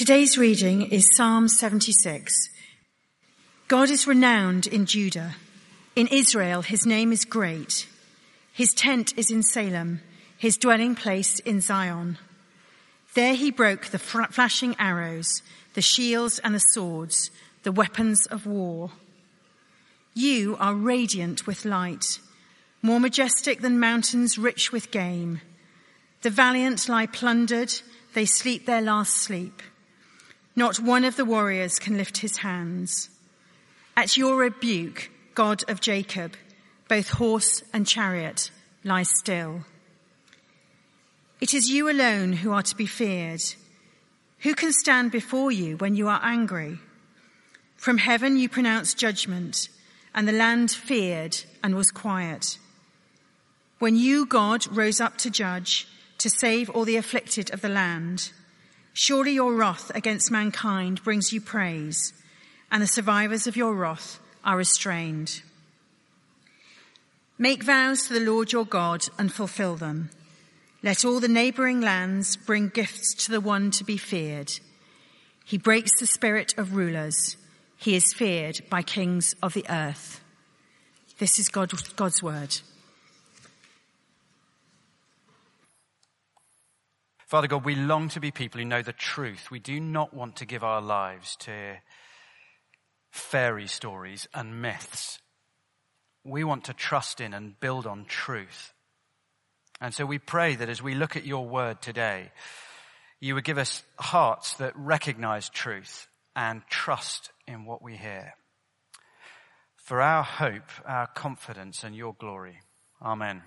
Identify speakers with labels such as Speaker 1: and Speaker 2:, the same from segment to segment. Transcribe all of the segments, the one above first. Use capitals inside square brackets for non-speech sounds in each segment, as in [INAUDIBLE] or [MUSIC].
Speaker 1: Today's reading is Psalm 76. God is renowned in Judah. In Israel, his name is great. His tent is in Salem, his dwelling place in Zion. There he broke the flashing arrows, the shields and the swords, the weapons of war. You are radiant with light, more majestic than mountains rich with game. The valiant lie plundered, they sleep their last sleep. Not one of the warriors can lift his hands. At your rebuke, God of Jacob, both horse and chariot lie still. It is you alone who are to be feared. Who can stand before you when you are angry? From heaven you pronounce judgment, and the land feared and was quiet. When you, God, rose up to judge, to save all the afflicted of the land, Surely your wrath against mankind brings you praise, and the survivors of your wrath are restrained. Make vows to the Lord your God and fulfill them. Let all the neighboring lands bring gifts to the one to be feared. He breaks the spirit of rulers. He is feared by kings of the earth. This is God, God's word.
Speaker 2: Father God, we long to be people who know the truth. We do not want to give our lives to fairy stories and myths. We want to trust in and build on truth. And so we pray that as we look at your word today, you would give us hearts that recognize truth and trust in what we hear. For our hope, our confidence, and your glory. Amen.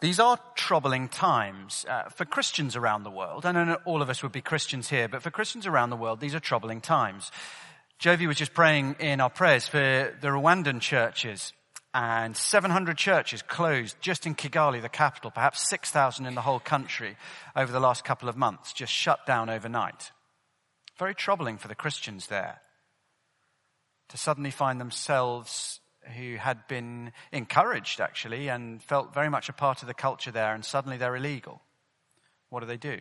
Speaker 2: These are troubling times uh, for Christians around the world. I know all of us would be Christians here, but for Christians around the world, these are troubling times. Jovi was just praying in our prayers for the Rwandan churches and 700 churches closed just in Kigali, the capital, perhaps 6,000 in the whole country over the last couple of months, just shut down overnight. Very troubling for the Christians there to suddenly find themselves who had been encouraged actually and felt very much a part of the culture there and suddenly they're illegal. What do they do?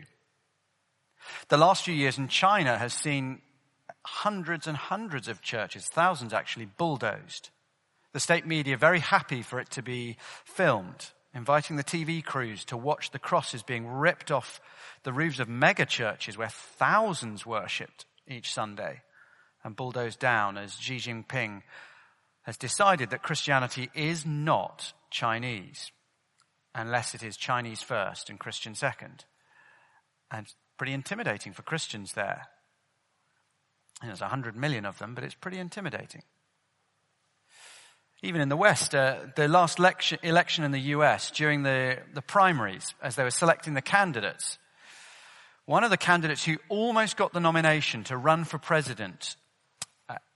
Speaker 2: The last few years in China has seen hundreds and hundreds of churches, thousands actually, bulldozed. The state media very happy for it to be filmed, inviting the TV crews to watch the crosses being ripped off the roofs of mega churches where thousands worshipped each Sunday and bulldozed down as Xi Jinping has decided that Christianity is not Chinese, unless it is Chinese first and Christian second. And it's pretty intimidating for Christians there. And there's a hundred million of them, but it's pretty intimidating. Even in the West, uh, the last election, election in the US during the, the primaries, as they were selecting the candidates, one of the candidates who almost got the nomination to run for president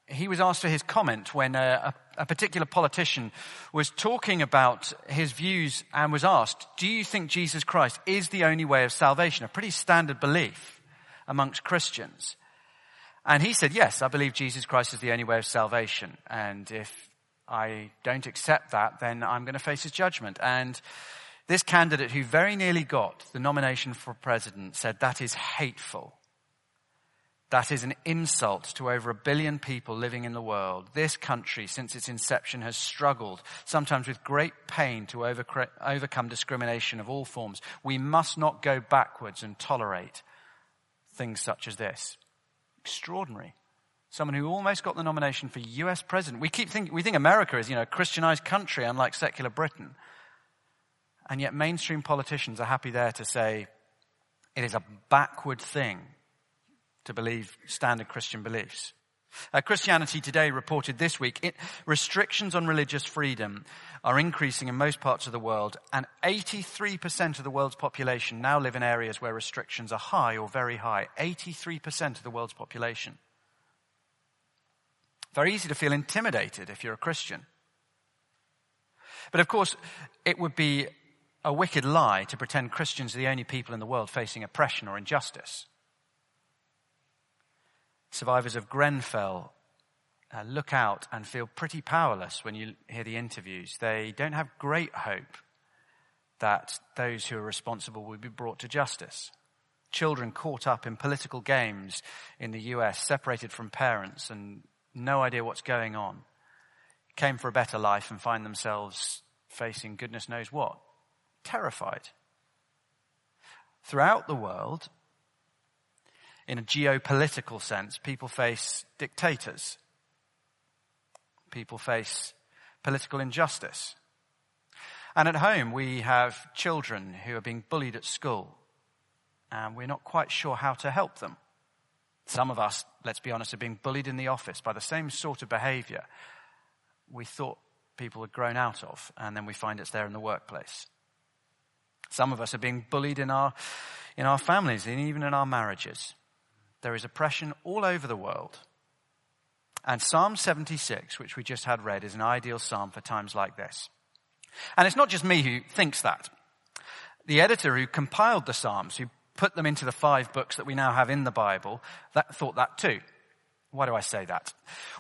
Speaker 2: he was asked for his comment when a, a, a, particular politician was talking about his views and was asked, do you think Jesus Christ is the only way of salvation? A pretty standard belief amongst Christians. And he said, yes, I believe Jesus Christ is the only way of salvation. And if I don't accept that, then I'm going to face his judgment. And this candidate who very nearly got the nomination for president said that is hateful. That is an insult to over a billion people living in the world. This country, since its inception, has struggled, sometimes with great pain, to overcome discrimination of all forms. We must not go backwards and tolerate things such as this. Extraordinary. Someone who almost got the nomination for US president. We keep thinking, we think America is, you know, a Christianized country, unlike secular Britain. And yet mainstream politicians are happy there to say it is a backward thing to believe standard Christian beliefs. Uh, Christianity Today reported this week, it, restrictions on religious freedom are increasing in most parts of the world, and 83% of the world's population now live in areas where restrictions are high or very high. 83% of the world's population. Very easy to feel intimidated if you're a Christian. But of course, it would be a wicked lie to pretend Christians are the only people in the world facing oppression or injustice survivors of Grenfell uh, look out and feel pretty powerless when you hear the interviews. They don't have great hope that those who are responsible will be brought to justice. children caught up in political games in the US, separated from parents and no idea what's going on, came for a better life and find themselves facing goodness knows what. Terrified. Throughout the world, in a geopolitical sense, people face dictators. People face political injustice. And at home, we have children who are being bullied at school, and we're not quite sure how to help them. Some of us, let's be honest, are being bullied in the office by the same sort of behavior we thought people had grown out of, and then we find it's there in the workplace. Some of us are being bullied in our, in our families and even in our marriages. There is oppression all over the world. And Psalm 76, which we just had read, is an ideal psalm for times like this. And it's not just me who thinks that. The editor who compiled the Psalms, who put them into the five books that we now have in the Bible, that, thought that too. Why do I say that?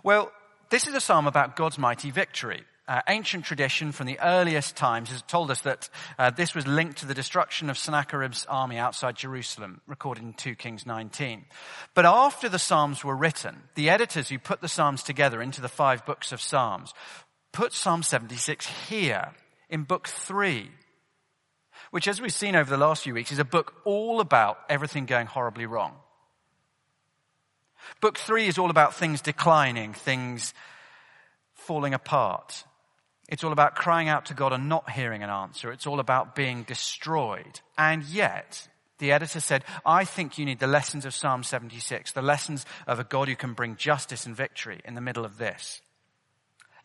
Speaker 2: Well, this is a psalm about God's mighty victory. Uh, ancient tradition from the earliest times has told us that uh, this was linked to the destruction of Sennacherib's army outside Jerusalem, recorded in 2 Kings 19. But after the Psalms were written, the editors who put the Psalms together into the five books of Psalms put Psalm 76 here in book 3, which as we've seen over the last few weeks is a book all about everything going horribly wrong. Book three is all about things declining, things falling apart. It's all about crying out to God and not hearing an answer. It's all about being destroyed. And yet, the editor said, I think you need the lessons of Psalm 76, the lessons of a God who can bring justice and victory in the middle of this.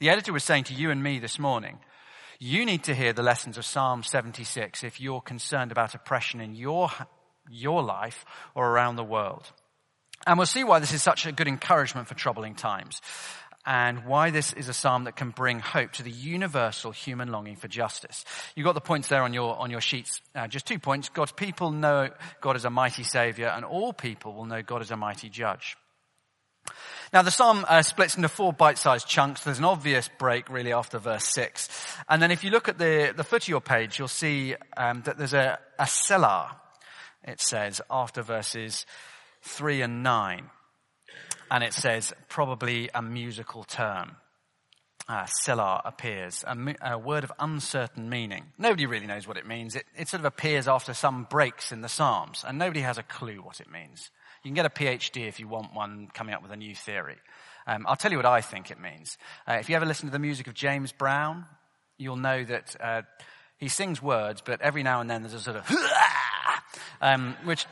Speaker 2: The editor was saying to you and me this morning, you need to hear the lessons of Psalm 76 if you're concerned about oppression in your, your life or around the world. And we'll see why this is such a good encouragement for troubling times and why this is a psalm that can bring hope to the universal human longing for justice. You got the points there on your on your sheets. Uh, just two points. God's people know God as a mighty savior, and all people will know God as a mighty judge. Now the psalm uh, splits into four bite-sized chunks. There's an obvious break really after verse six, and then if you look at the the foot of your page, you'll see um, that there's a, a selah. It says after verses 3 and 9. And it says, probably a musical term. Uh, Selah appears, a, a, word of uncertain meaning. Nobody really knows what it means. It, it sort of appears after some breaks in the Psalms, and nobody has a clue what it means. You can get a PhD if you want one coming up with a new theory. Um, I'll tell you what I think it means. Uh, if you ever listen to the music of James Brown, you'll know that uh, he sings words, but every now and then there's a sort of [LAUGHS] um, which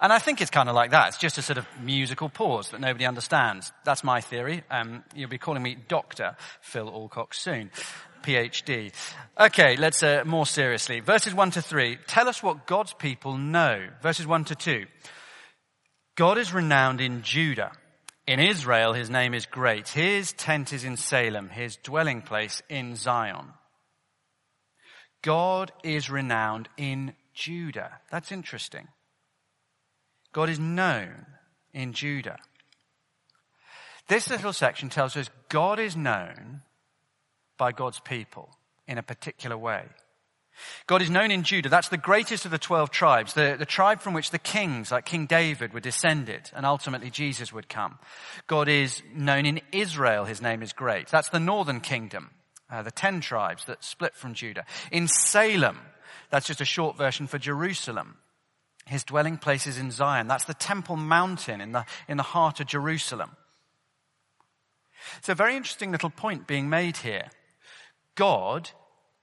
Speaker 2: and I think it's kind of like that. It's just a sort of musical pause that nobody understands. That's my theory. Um, you'll be calling me Dr. Phil Alcock soon. PhD. Okay, let's uh, more seriously. Verses 1 to 3 tell us what God's people know. Verses 1 to 2. God is renowned in Judah. In Israel, his name is great. His tent is in Salem, his dwelling place in Zion. God is renowned in Judah. That's interesting. God is known in Judah. This little section tells us God is known by God's people in a particular way. God is known in Judah. That's the greatest of the 12 tribes, the, the tribe from which the kings, like King David, were descended, and ultimately Jesus would come. God is known in Israel. His name is great. That's the northern kingdom, uh, the 10 tribes that split from Judah. In Salem, that's just a short version for Jerusalem. His dwelling place is in Zion. That's the Temple Mountain in the, in the heart of Jerusalem. It's a very interesting little point being made here. God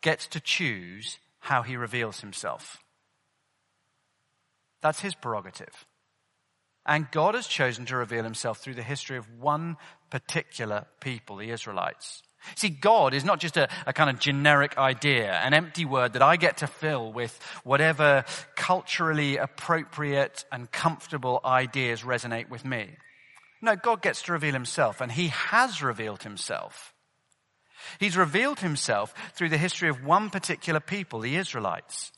Speaker 2: gets to choose how he reveals himself. That's his prerogative. And God has chosen to reveal himself through the history of one particular people, the Israelites. See, God is not just a, a, kind of generic idea, an empty word that I get to fill with whatever culturally appropriate and comfortable ideas resonate with me. No, God gets to reveal himself, and he has revealed himself. He's revealed himself through the history of one particular people, the Israelites.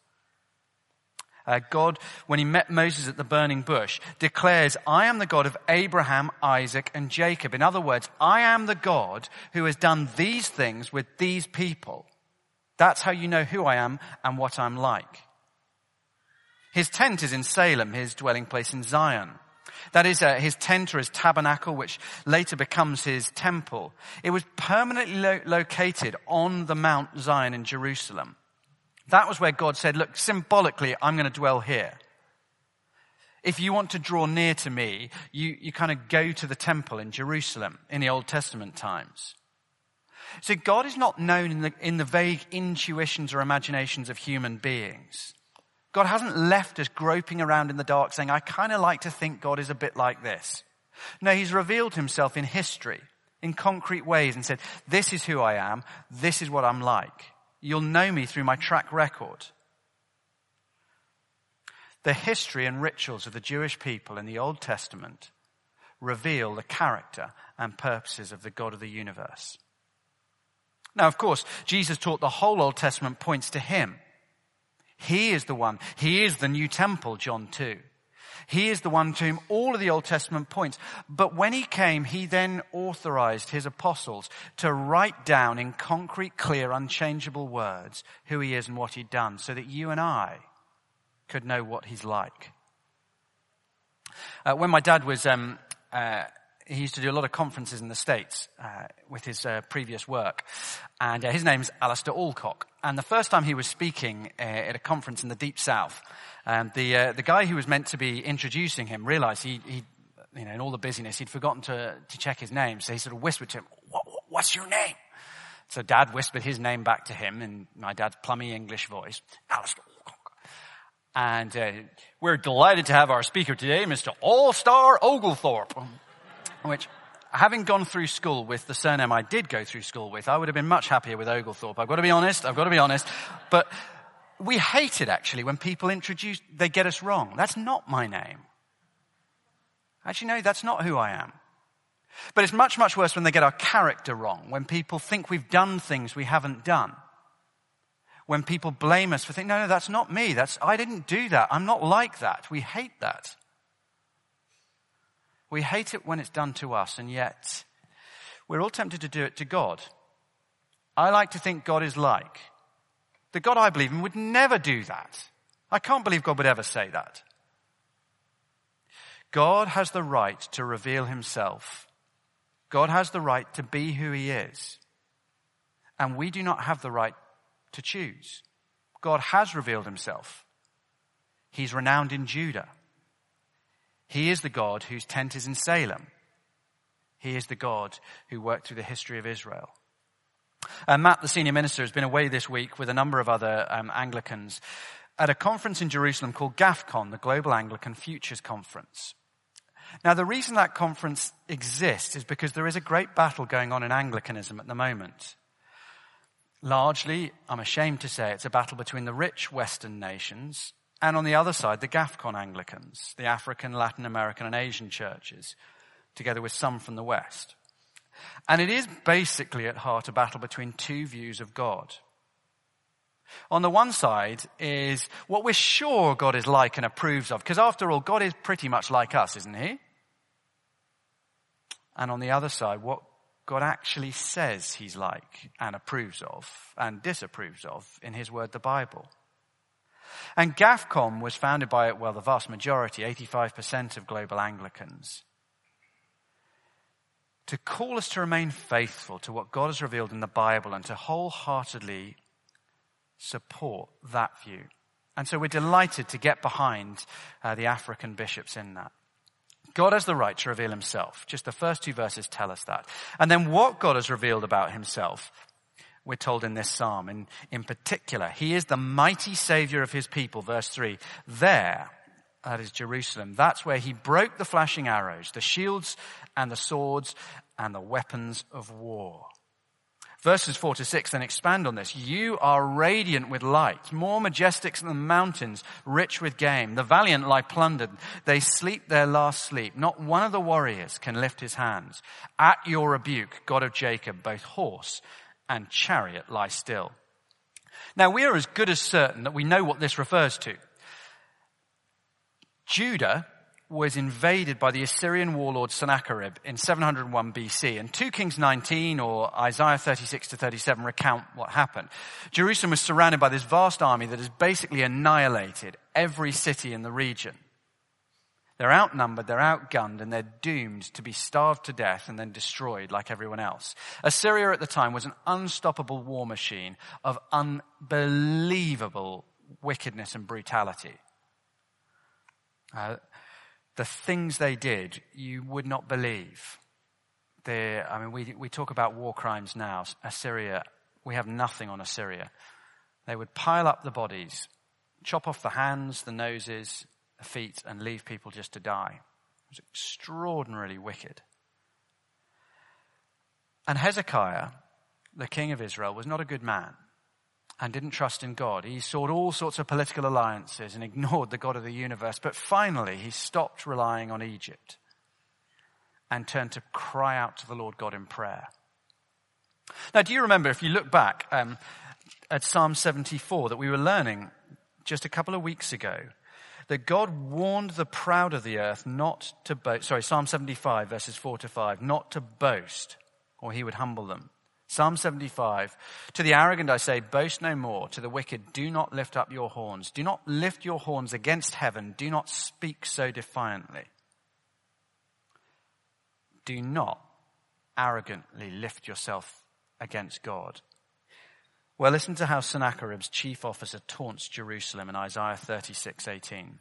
Speaker 2: Uh, God, when he met Moses at the burning bush, declares, I am the God of Abraham, Isaac, and Jacob. In other words, I am the God who has done these things with these people. That's how you know who I am and what I'm like. His tent is in Salem, his dwelling place in Zion. That is uh, his tent or his tabernacle, which later becomes his temple. It was permanently lo- located on the Mount Zion in Jerusalem. That was where God said, look, symbolically, I'm going to dwell here. If you want to draw near to me, you, you kind of go to the temple in Jerusalem in the Old Testament times. So God is not known in the, in the vague intuitions or imaginations of human beings. God hasn't left us groping around in the dark saying, I kind of like to think God is a bit like this. No, he's revealed himself in history, in concrete ways and said, this is who I am. This is what I'm like. You'll know me through my track record. The history and rituals of the Jewish people in the Old Testament reveal the character and purposes of the God of the universe. Now, of course, Jesus taught the whole Old Testament points to him. He is the one. He is the new temple, John 2. He is the one to whom all of the Old Testament points. But when he came, he then authorized his apostles to write down in concrete, clear, unchangeable words who he is and what he'd done so that you and I could know what he's like. Uh, when my dad was um, uh, he used to do a lot of conferences in the States uh, with his uh, previous work. And uh, his name's Alistair Alcock. And the first time he was speaking uh, at a conference in the Deep South, um, the, uh, the guy who was meant to be introducing him realized he, he, you know, in all the busyness, he'd forgotten to, to check his name. So he sort of whispered to him, what's your name? So dad whispered his name back to him in my dad's plummy English voice, Alistair Alcock. And uh, we're delighted to have our speaker today, Mr. All-Star Oglethorpe which having gone through school with the surname I did go through school with, I would have been much happier with Oglethorpe. I've got to be honest. I've got to be honest. But we hate it actually when people introduce, they get us wrong. That's not my name. Actually, no, that's not who I am. But it's much, much worse when they get our character wrong, when people think we've done things we haven't done. When people blame us for thinking, no, no, that's not me. That's, I didn't do that. I'm not like that. We hate that. We hate it when it's done to us, and yet we're all tempted to do it to God. I like to think God is like. The God I believe in would never do that. I can't believe God would ever say that. God has the right to reveal himself. God has the right to be who he is. And we do not have the right to choose. God has revealed himself. He's renowned in Judah. He is the God whose tent is in Salem. He is the God who worked through the history of Israel. Uh, Matt, the senior minister, has been away this week with a number of other um, Anglicans at a conference in Jerusalem called GAFCON, the Global Anglican Futures Conference. Now, the reason that conference exists is because there is a great battle going on in Anglicanism at the moment. Largely, I'm ashamed to say, it's a battle between the rich Western nations and on the other side, the GAFCON Anglicans, the African, Latin American, and Asian churches, together with some from the West. And it is basically at heart a battle between two views of God. On the one side is what we're sure God is like and approves of, because after all, God is pretty much like us, isn't he? And on the other side, what God actually says he's like and approves of and disapproves of in his word, the Bible. And GAFCON was founded by, well, the vast majority, 85% of global Anglicans, to call us to remain faithful to what God has revealed in the Bible and to wholeheartedly support that view. And so we're delighted to get behind uh, the African bishops in that. God has the right to reveal himself. Just the first two verses tell us that. And then what God has revealed about himself we're told in this psalm. In, in particular, he is the mighty savior of his people, verse three. There, that is Jerusalem, that's where he broke the flashing arrows, the shields and the swords and the weapons of war. Verses four to six then expand on this. You are radiant with light, more majestic than the mountains, rich with game. The valiant lie plundered. They sleep their last sleep. Not one of the warriors can lift his hands. At your rebuke, God of Jacob, both horse and chariot lie still. Now we are as good as certain that we know what this refers to. Judah was invaded by the Assyrian warlord Sennacherib in 701 BC. And 2 Kings 19 or Isaiah 36 to 37 recount what happened. Jerusalem was surrounded by this vast army that has basically annihilated every city in the region. They're outnumbered, they're outgunned, and they're doomed to be starved to death and then destroyed like everyone else. Assyria at the time was an unstoppable war machine of unbelievable wickedness and brutality. Uh, the things they did, you would not believe. I mean, we, we talk about war crimes now. Assyria, we have nothing on Assyria. They would pile up the bodies, chop off the hands, the noses, feet, and leave people just to die. It was extraordinarily wicked. And Hezekiah, the king of Israel, was not a good man and didn't trust in God. He sought all sorts of political alliances and ignored the God of the universe. But finally, he stopped relying on Egypt and turned to cry out to the Lord God in prayer. Now, do you remember, if you look back um, at Psalm 74 that we were learning just a couple of weeks ago, that God warned the proud of the earth not to boast, sorry, Psalm 75 verses 4 to 5, not to boast, or he would humble them. Psalm 75. To the arrogant I say, boast no more. To the wicked, do not lift up your horns. Do not lift your horns against heaven. Do not speak so defiantly. Do not arrogantly lift yourself against God. Well, listen to how Sennacherib's chief officer taunts Jerusalem in Isaiah 36:18.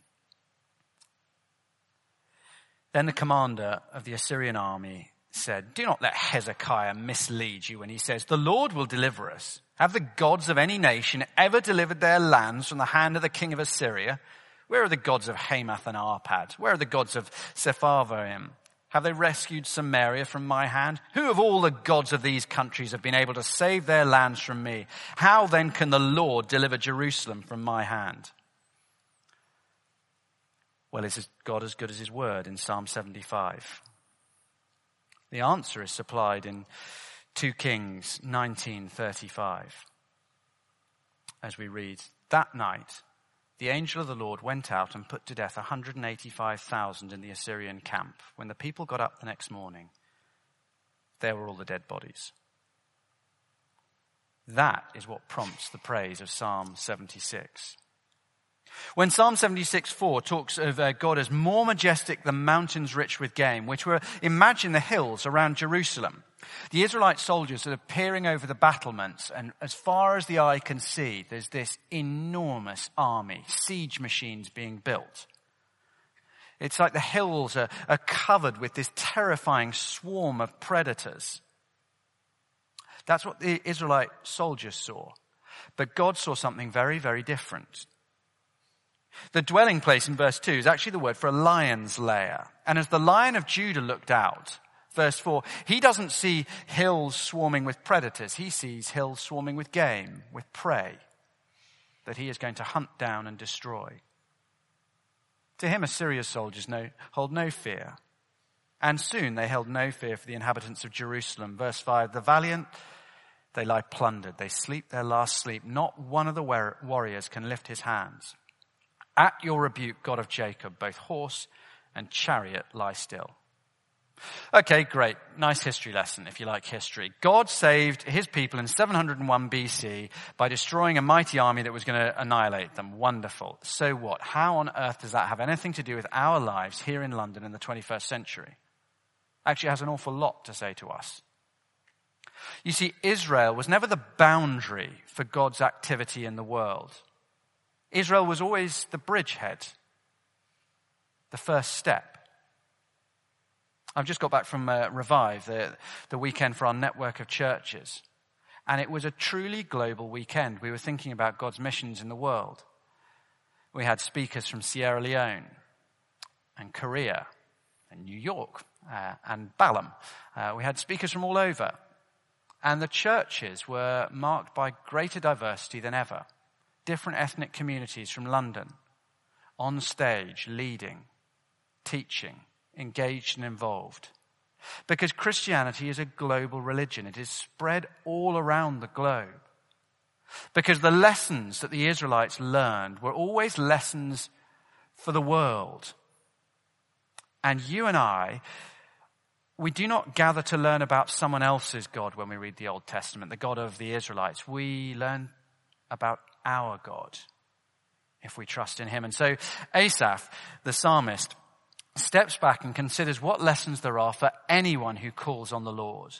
Speaker 2: Then the commander of the Assyrian army said, Do not let Hezekiah mislead you when he says, The Lord will deliver us. Have the gods of any nation ever delivered their lands from the hand of the king of Assyria? Where are the gods of Hamath and Arpad? Where are the gods of Sepharvaim? Have they rescued Samaria from my hand? Who of all the gods of these countries have been able to save their lands from me? How then can the Lord deliver Jerusalem from my hand? Well, is God as good as his word in Psalm 75? The answer is supplied in 2 Kings 19:35. As we read, that night the angel of the Lord went out and put to death 185,000 in the Assyrian camp. When the people got up the next morning, there were all the dead bodies. That is what prompts the praise of Psalm 76. When Psalm 76 4 talks of uh, God as more majestic than mountains rich with game, which were, imagine the hills around Jerusalem. The Israelite soldiers are peering over the battlements, and as far as the eye can see, there's this enormous army, siege machines being built. It's like the hills are, are covered with this terrifying swarm of predators. That's what the Israelite soldiers saw. But God saw something very, very different. The dwelling place in verse 2 is actually the word for a lion's lair. And as the lion of Judah looked out, verse 4, he doesn't see hills swarming with predators. He sees hills swarming with game, with prey that he is going to hunt down and destroy. To him, Assyria's soldiers know, hold no fear. And soon they held no fear for the inhabitants of Jerusalem. Verse 5, the valiant, they lie plundered. They sleep their last sleep. Not one of the warriors can lift his hands. At your rebuke, God of Jacob, both horse and chariot lie still. Okay, great. Nice history lesson if you like history. God saved his people in 701 BC by destroying a mighty army that was going to annihilate them. Wonderful. So what? How on earth does that have anything to do with our lives here in London in the 21st century? Actually, has an awful lot to say to us. You see, Israel was never the boundary for God's activity in the world. Israel was always the bridgehead, the first step. I've just got back from uh, Revive, the, the weekend for our network of churches. And it was a truly global weekend. We were thinking about God's missions in the world. We had speakers from Sierra Leone and Korea and New York uh, and Balham. Uh, we had speakers from all over. And the churches were marked by greater diversity than ever different ethnic communities from London on stage, leading, teaching, engaged and involved. Because Christianity is a global religion. It is spread all around the globe. Because the lessons that the Israelites learned were always lessons for the world. And you and I, we do not gather to learn about someone else's God when we read the Old Testament, the God of the Israelites. We learn about our God if we trust in him. And so Asaph, the psalmist, steps back and considers what lessons there are for anyone who calls on the Lord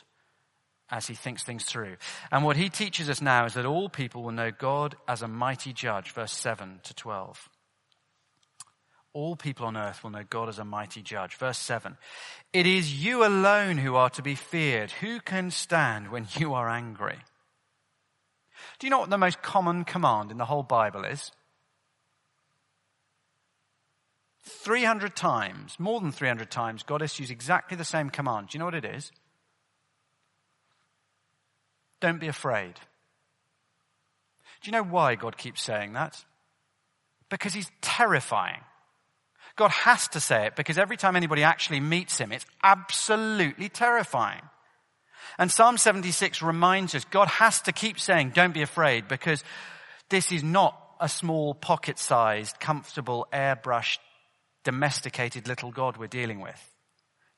Speaker 2: as he thinks things through. And what he teaches us now is that all people will know God as a mighty judge, verse 7 to 12. All people on earth will know God as a mighty judge. Verse 7. It is you alone who are to be feared. Who can stand when you are angry? Do you know what the most common command in the whole Bible is? 300 times, more than 300 times, God issues exactly the same command. Do you know what it is? Don't be afraid. Do you know why God keeps saying that? Because he's terrifying. God has to say it because every time anybody actually meets him, it's absolutely terrifying. And Psalm 76 reminds us God has to keep saying, don't be afraid because this is not a small pocket sized, comfortable, airbrushed, domesticated little God we're dealing with.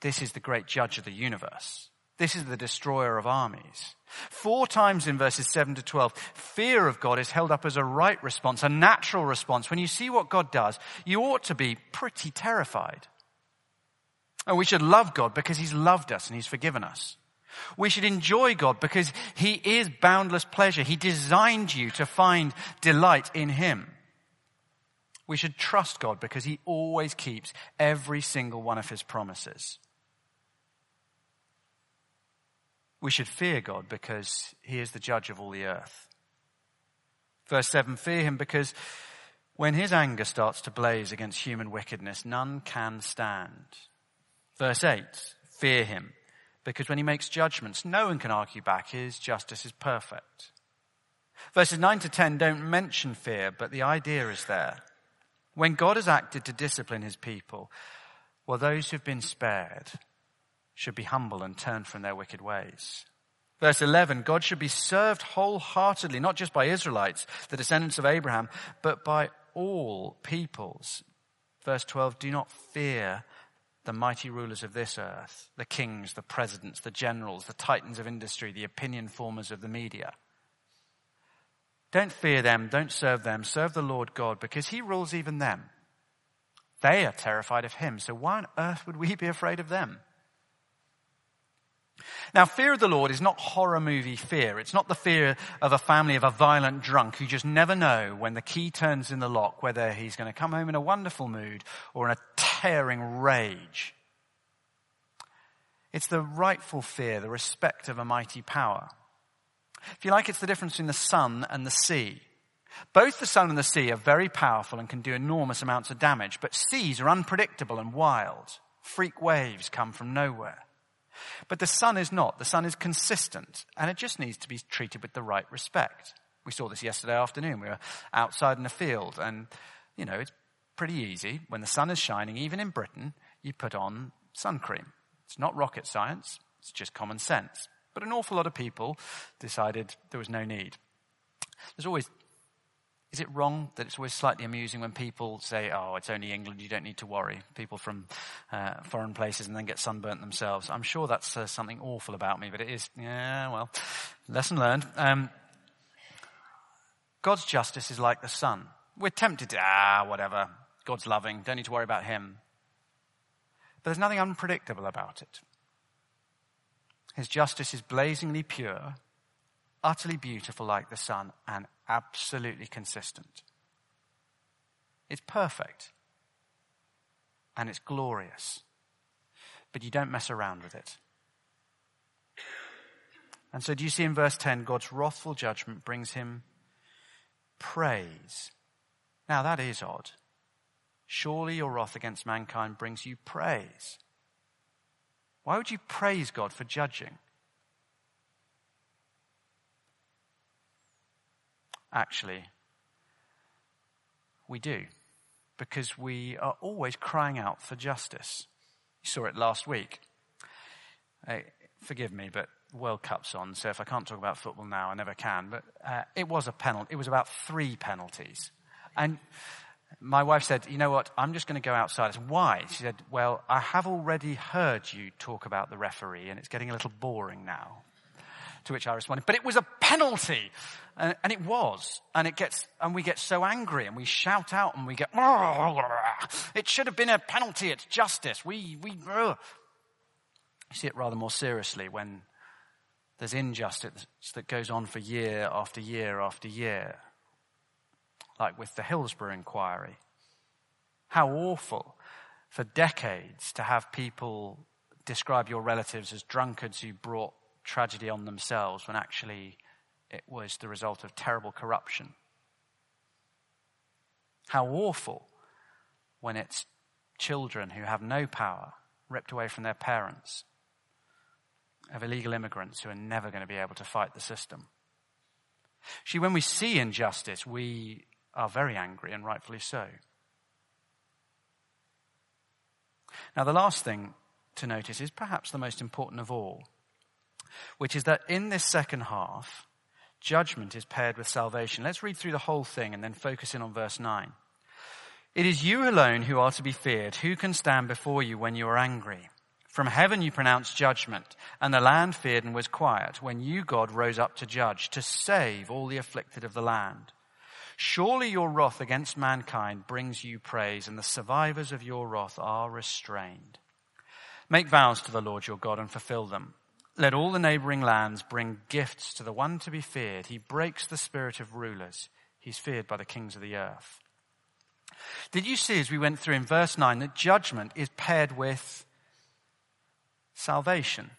Speaker 2: This is the great judge of the universe. This is the destroyer of armies. Four times in verses 7 to 12, fear of God is held up as a right response, a natural response. When you see what God does, you ought to be pretty terrified. And we should love God because He's loved us and He's forgiven us. We should enjoy God because He is boundless pleasure. He designed you to find delight in Him. We should trust God because He always keeps every single one of His promises. We should fear God because he is the judge of all the earth. Verse 7 Fear him because when his anger starts to blaze against human wickedness, none can stand. Verse 8 Fear him because when he makes judgments, no one can argue back. His justice is perfect. Verses 9 to 10 don't mention fear, but the idea is there. When God has acted to discipline his people, well, those who've been spared should be humble and turn from their wicked ways. Verse 11, God should be served wholeheartedly, not just by Israelites, the descendants of Abraham, but by all peoples. Verse 12, do not fear the mighty rulers of this earth, the kings, the presidents, the generals, the titans of industry, the opinion formers of the media. Don't fear them, don't serve them, serve the Lord God, because he rules even them. They are terrified of him, so why on earth would we be afraid of them? Now, fear of the Lord is not horror movie fear. It's not the fear of a family of a violent drunk who just never know when the key turns in the lock whether he's going to come home in a wonderful mood or in a tearing rage. It's the rightful fear, the respect of a mighty power. If you like, it's the difference between the sun and the sea. Both the sun and the sea are very powerful and can do enormous amounts of damage, but seas are unpredictable and wild. Freak waves come from nowhere. But the sun is not. The sun is consistent and it just needs to be treated with the right respect. We saw this yesterday afternoon. We were outside in a field and, you know, it's pretty easy. When the sun is shining, even in Britain, you put on sun cream. It's not rocket science. It's just common sense. But an awful lot of people decided there was no need. There's always is it wrong that it's always slightly amusing when people say, oh, it's only England, you don't need to worry? People from uh, foreign places and then get sunburnt themselves. I'm sure that's uh, something awful about me, but it is, yeah, well, lesson learned. Um, God's justice is like the sun. We're tempted to, ah, whatever. God's loving, don't need to worry about him. But there's nothing unpredictable about it. His justice is blazingly pure, utterly beautiful like the sun, and absolutely consistent. It's perfect. And it's glorious. But you don't mess around with it. And so, do you see in verse 10, God's wrathful judgment brings him praise? Now, that is odd. Surely your wrath against mankind brings you praise. Why would you praise God for judging? actually. We do, because we are always crying out for justice. You saw it last week. Uh, forgive me, but World Cup's on, so if I can't talk about football now, I never can. But uh, it was a penalty. It was about three penalties, and My wife said, you know what, I'm just going to go outside. I said, why? She said, well, I have already heard you talk about the referee and it's getting a little boring now. To which I responded, but it was a penalty. And, and, it was. And it gets, and we get so angry and we shout out and we get, [LAUGHS] it should have been a penalty. It's justice. We, we, you see it rather more seriously when there's injustice that goes on for year after year after year. Like with the Hillsborough inquiry. How awful for decades to have people describe your relatives as drunkards who brought tragedy on themselves when actually it was the result of terrible corruption. How awful when it's children who have no power, ripped away from their parents, of illegal immigrants who are never going to be able to fight the system. See, when we see injustice, we are very angry, and rightfully so. Now, the last thing to notice is perhaps the most important of all, which is that in this second half, Judgment is paired with salvation. Let's read through the whole thing and then focus in on verse 9. It is you alone who are to be feared. Who can stand before you when you are angry? From heaven you pronounced judgment, and the land feared and was quiet when you, God, rose up to judge, to save all the afflicted of the land. Surely your wrath against mankind brings you praise, and the survivors of your wrath are restrained. Make vows to the Lord your God and fulfill them. Let all the neighboring lands bring gifts to the one to be feared. He breaks the spirit of rulers. He's feared by the kings of the earth. Did you see as we went through in verse 9 that judgment is paired with salvation?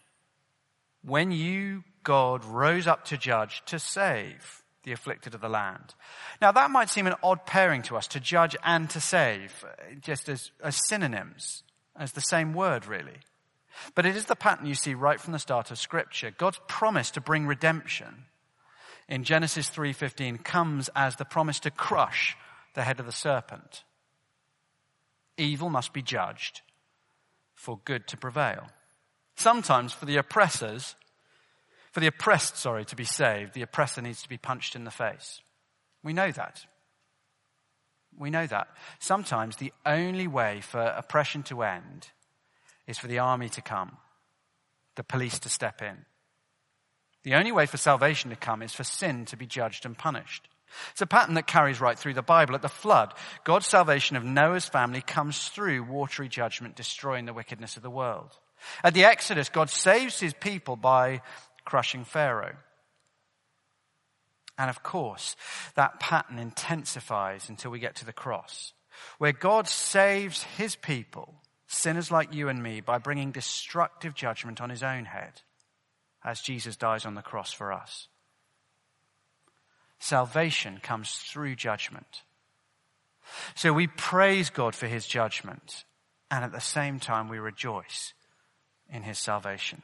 Speaker 2: When you, God, rose up to judge, to save the afflicted of the land. Now that might seem an odd pairing to us, to judge and to save, just as, as synonyms, as the same word really. But it is the pattern you see right from the start of scripture. God's promise to bring redemption in Genesis 3:15 comes as the promise to crush the head of the serpent. Evil must be judged for good to prevail. Sometimes for the oppressors, for the oppressed, sorry, to be saved, the oppressor needs to be punched in the face. We know that. We know that. Sometimes the only way for oppression to end is for the army to come, the police to step in. The only way for salvation to come is for sin to be judged and punished. It's a pattern that carries right through the Bible. At the flood, God's salvation of Noah's family comes through watery judgment, destroying the wickedness of the world. At the Exodus, God saves his people by crushing Pharaoh. And of course, that pattern intensifies until we get to the cross, where God saves his people sinners like you and me by bringing destructive judgment on his own head as Jesus dies on the cross for us. Salvation comes through judgment. So we praise God for his judgment and at the same time we rejoice in his salvation.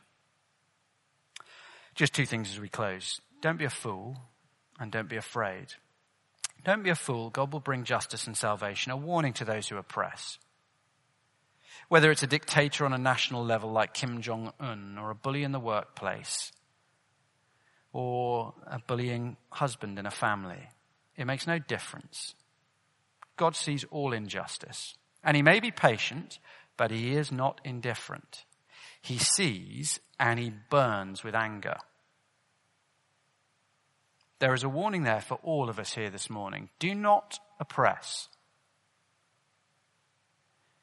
Speaker 2: Just two things as we close. Don't be a fool and don't be afraid. Don't be a fool. God will bring justice and salvation, a warning to those who oppress. Whether it's a dictator on a national level like Kim Jong un, or a bully in the workplace, or a bullying husband in a family, it makes no difference. God sees all injustice. And he may be patient, but he is not indifferent. He sees and he burns with anger. There is a warning there for all of us here this morning. Do not oppress.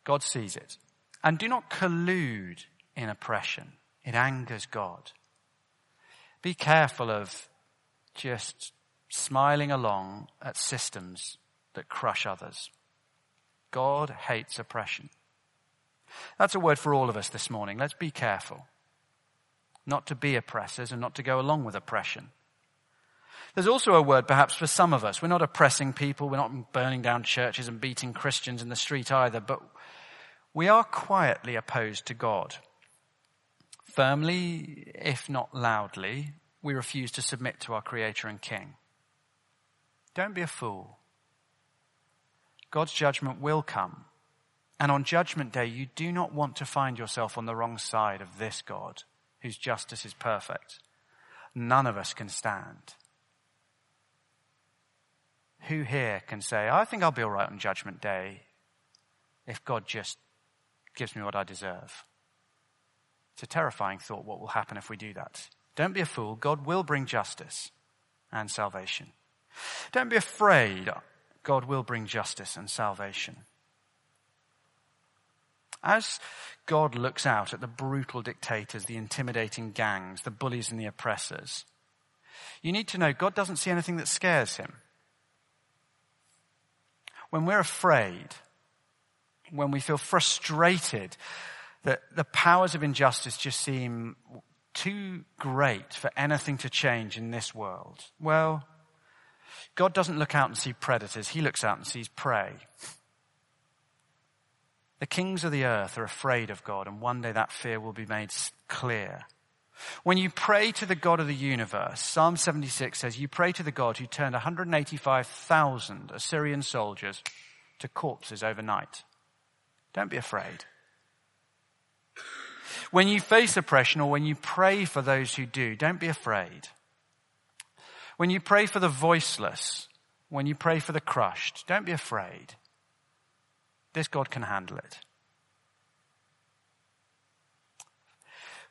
Speaker 2: God sees it. And do not collude in oppression. It angers God. Be careful of just smiling along at systems that crush others. God hates oppression. That's a word for all of us this morning. Let's be careful. Not to be oppressors and not to go along with oppression. There's also a word perhaps for some of us. We're not oppressing people. We're not burning down churches and beating Christians in the street either, but we are quietly opposed to God. Firmly, if not loudly, we refuse to submit to our Creator and King. Don't be a fool. God's judgment will come. And on Judgment Day, you do not want to find yourself on the wrong side of this God, whose justice is perfect. None of us can stand. Who here can say, I think I'll be all right on Judgment Day if God just gives me what I deserve? It's a terrifying thought what will happen if we do that. Don't be a fool. God will bring justice and salvation. Don't be afraid. God will bring justice and salvation. As God looks out at the brutal dictators, the intimidating gangs, the bullies and the oppressors, you need to know God doesn't see anything that scares him. When we're afraid, when we feel frustrated that the powers of injustice just seem too great for anything to change in this world, well, God doesn't look out and see predators. He looks out and sees prey. The kings of the earth are afraid of God, and one day that fear will be made clear. When you pray to the God of the universe, Psalm 76 says, You pray to the God who turned 185,000 Assyrian soldiers to corpses overnight. Don't be afraid. When you face oppression or when you pray for those who do, don't be afraid. When you pray for the voiceless, when you pray for the crushed, don't be afraid. This God can handle it.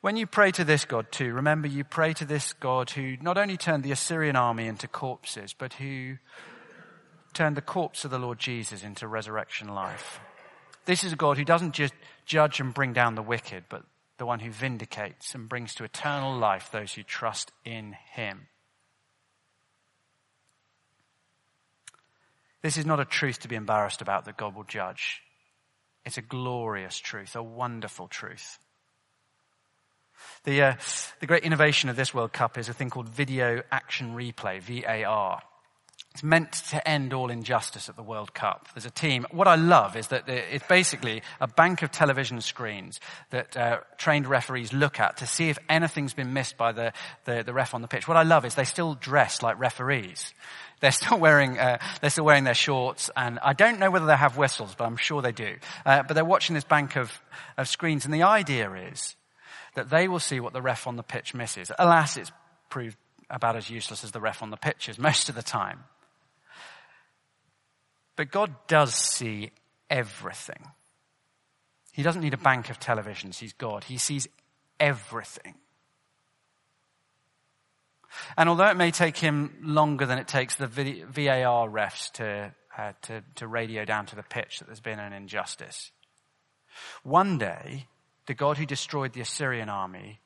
Speaker 2: When you pray to this God too, remember you pray to this God who not only turned the Assyrian army into corpses, but who turned the corpse of the Lord Jesus into resurrection life. This is a God who doesn't just judge and bring down the wicked, but the one who vindicates and brings to eternal life those who trust in him. This is not a truth to be embarrassed about that God will judge. It's a glorious truth, a wonderful truth. The, uh, the great innovation of this World Cup is a thing called video action replay, VAR. It's meant to end all injustice at the World Cup. There's a team. What I love is that it's basically a bank of television screens that uh, trained referees look at to see if anything's been missed by the, the, the, ref on the pitch. What I love is they still dress like referees. They're still wearing, uh, they're still wearing their shorts, and I don't know whether they have whistles, but I'm sure they do. Uh, but they're watching this bank of, of screens, and the idea is that they will see what the ref on the pitch misses. Alas, it's proved about as useless as the ref on the pitch is most of the time. But God does see everything. He doesn't need a bank of televisions. He's God. He sees everything. And although it may take him longer than it takes the VAR refs to, uh, to, to radio down to the pitch that there's been an injustice, one day, the God who destroyed the Assyrian army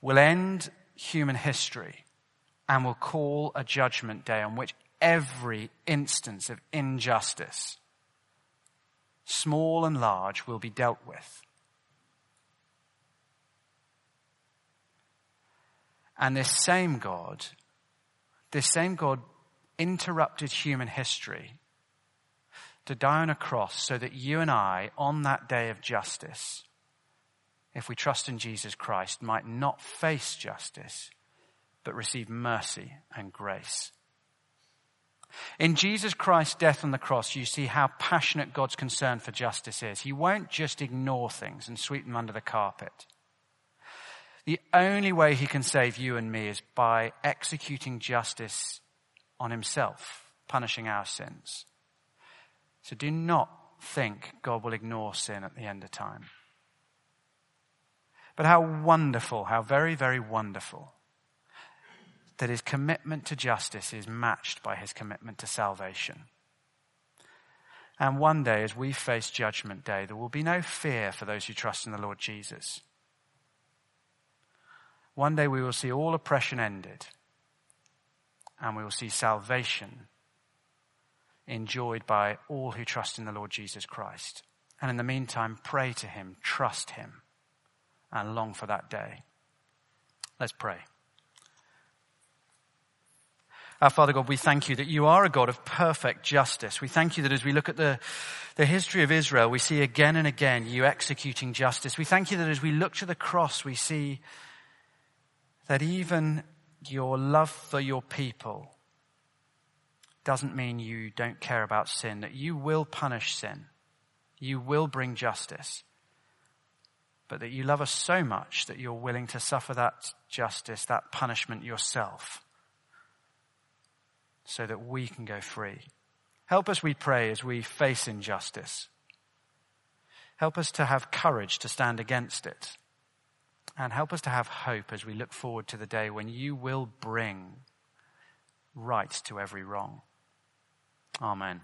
Speaker 2: will end human history and will call a judgment day on which every instance of injustice, small and large, will be dealt with. And this same God, this same God interrupted human history to die on a cross so that you and I, on that day of justice, if we trust in Jesus Christ, might not face justice, but receive mercy and grace. In Jesus Christ's death on the cross, you see how passionate God's concern for justice is. He won't just ignore things and sweep them under the carpet. The only way he can save you and me is by executing justice on himself, punishing our sins. So do not think God will ignore sin at the end of time. But how wonderful, how very, very wonderful that his commitment to justice is matched by his commitment to salvation. And one day, as we face Judgment Day, there will be no fear for those who trust in the Lord Jesus. One day we will see all oppression ended and we will see salvation enjoyed by all who trust in the Lord Jesus Christ. And in the meantime, pray to Him, trust Him, and long for that day. Let's pray. Our Father God, we thank you that you are a God of perfect justice. We thank you that as we look at the, the history of Israel, we see again and again you executing justice. We thank you that as we look to the cross, we see that even your love for your people doesn't mean you don't care about sin, that you will punish sin, you will bring justice, but that you love us so much that you're willing to suffer that justice, that punishment yourself. So that we can go free. Help us, we pray, as we face injustice. Help us to have courage to stand against it. And help us to have hope as we look forward to the day when you will bring right to every wrong. Amen.